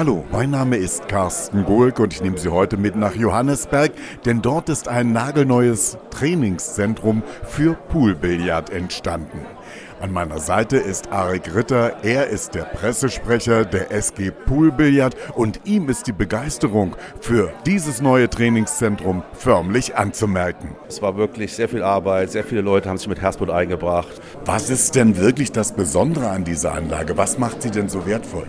Hallo, mein Name ist Carsten Gulk und ich nehme Sie heute mit nach Johannesberg, denn dort ist ein nagelneues Trainingszentrum für Poolbillard entstanden. An meiner Seite ist Arik Ritter. Er ist der Pressesprecher der SG Poolbillard und ihm ist die Begeisterung für dieses neue Trainingszentrum förmlich anzumerken. Es war wirklich sehr viel Arbeit, sehr viele Leute haben sich mit Herzblut eingebracht. Was ist denn wirklich das Besondere an dieser Anlage? Was macht sie denn so wertvoll?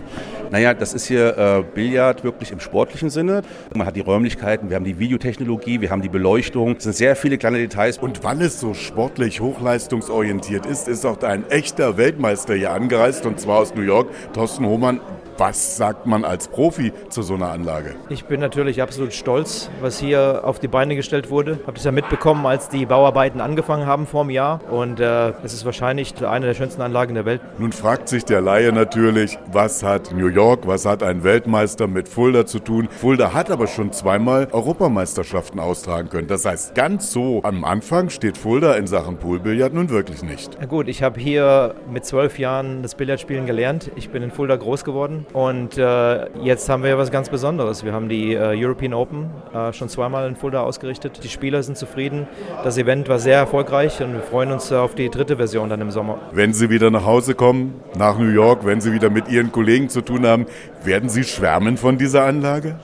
Naja, das ist hier äh, Billard wirklich im sportlichen Sinne. Man hat die Räumlichkeiten, wir haben die Videotechnologie, wir haben die Beleuchtung. Es sind sehr viele kleine Details. Und weil es so sportlich hochleistungsorientiert ist, ist auch ein echter Weltmeister hier angereist und zwar aus New York, Thorsten Hohmann. Was sagt man als Profi zu so einer Anlage? Ich bin natürlich absolut stolz, was hier auf die Beine gestellt wurde. Habe das ja mitbekommen, als die Bauarbeiten angefangen haben vor einem Jahr. Und äh, es ist wahrscheinlich eine der schönsten Anlagen der Welt. Nun fragt sich der Laie natürlich, was hat New York, was hat ein Weltmeister mit Fulda zu tun? Fulda hat aber schon zweimal Europameisterschaften austragen können. Das heißt, ganz so am Anfang steht Fulda in Sachen Poolbillard nun wirklich nicht. Na gut, ich habe hier mit zwölf Jahren das Billardspielen gelernt. Ich bin in Fulda groß geworden und äh, jetzt haben wir was ganz Besonderes. Wir haben die äh, European Open äh, schon zweimal in Fulda ausgerichtet. Die Spieler sind zufrieden. Das Event war sehr erfolgreich und wir freuen uns auf die dritte Version dann im Sommer. Wenn Sie wieder nach Hause kommen, nach New York, wenn Sie wieder mit Ihren Kollegen zu tun haben, werden Sie schwärmen von dieser Anlage?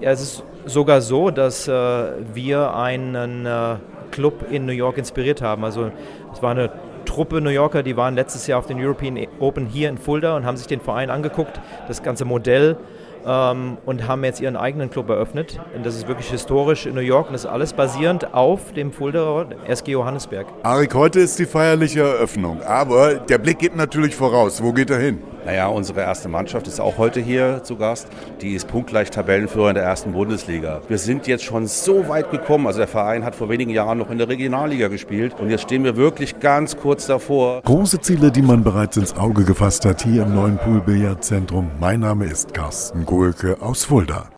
Ja, es ist sogar so, dass äh, wir einen äh, Club in New York inspiriert haben. Also es war eine Truppe New Yorker, die waren letztes Jahr auf den European Open hier in Fulda und haben sich den Verein angeguckt, das ganze Modell ähm, und haben jetzt ihren eigenen Club eröffnet. Und das ist wirklich historisch in New York und das ist alles basierend auf dem Fulda SG Johannesberg. Arik, heute ist die feierliche Eröffnung, aber der Blick geht natürlich voraus. Wo geht er hin? Naja, unsere erste Mannschaft ist auch heute hier zu Gast. Die ist punktgleich Tabellenführer in der ersten Bundesliga. Wir sind jetzt schon so weit gekommen. Also der Verein hat vor wenigen Jahren noch in der Regionalliga gespielt. Und jetzt stehen wir wirklich ganz kurz davor. Große Ziele, die man bereits ins Auge gefasst hat, hier im neuen Poolbillardzentrum. Mein Name ist Carsten Gohlke aus Fulda.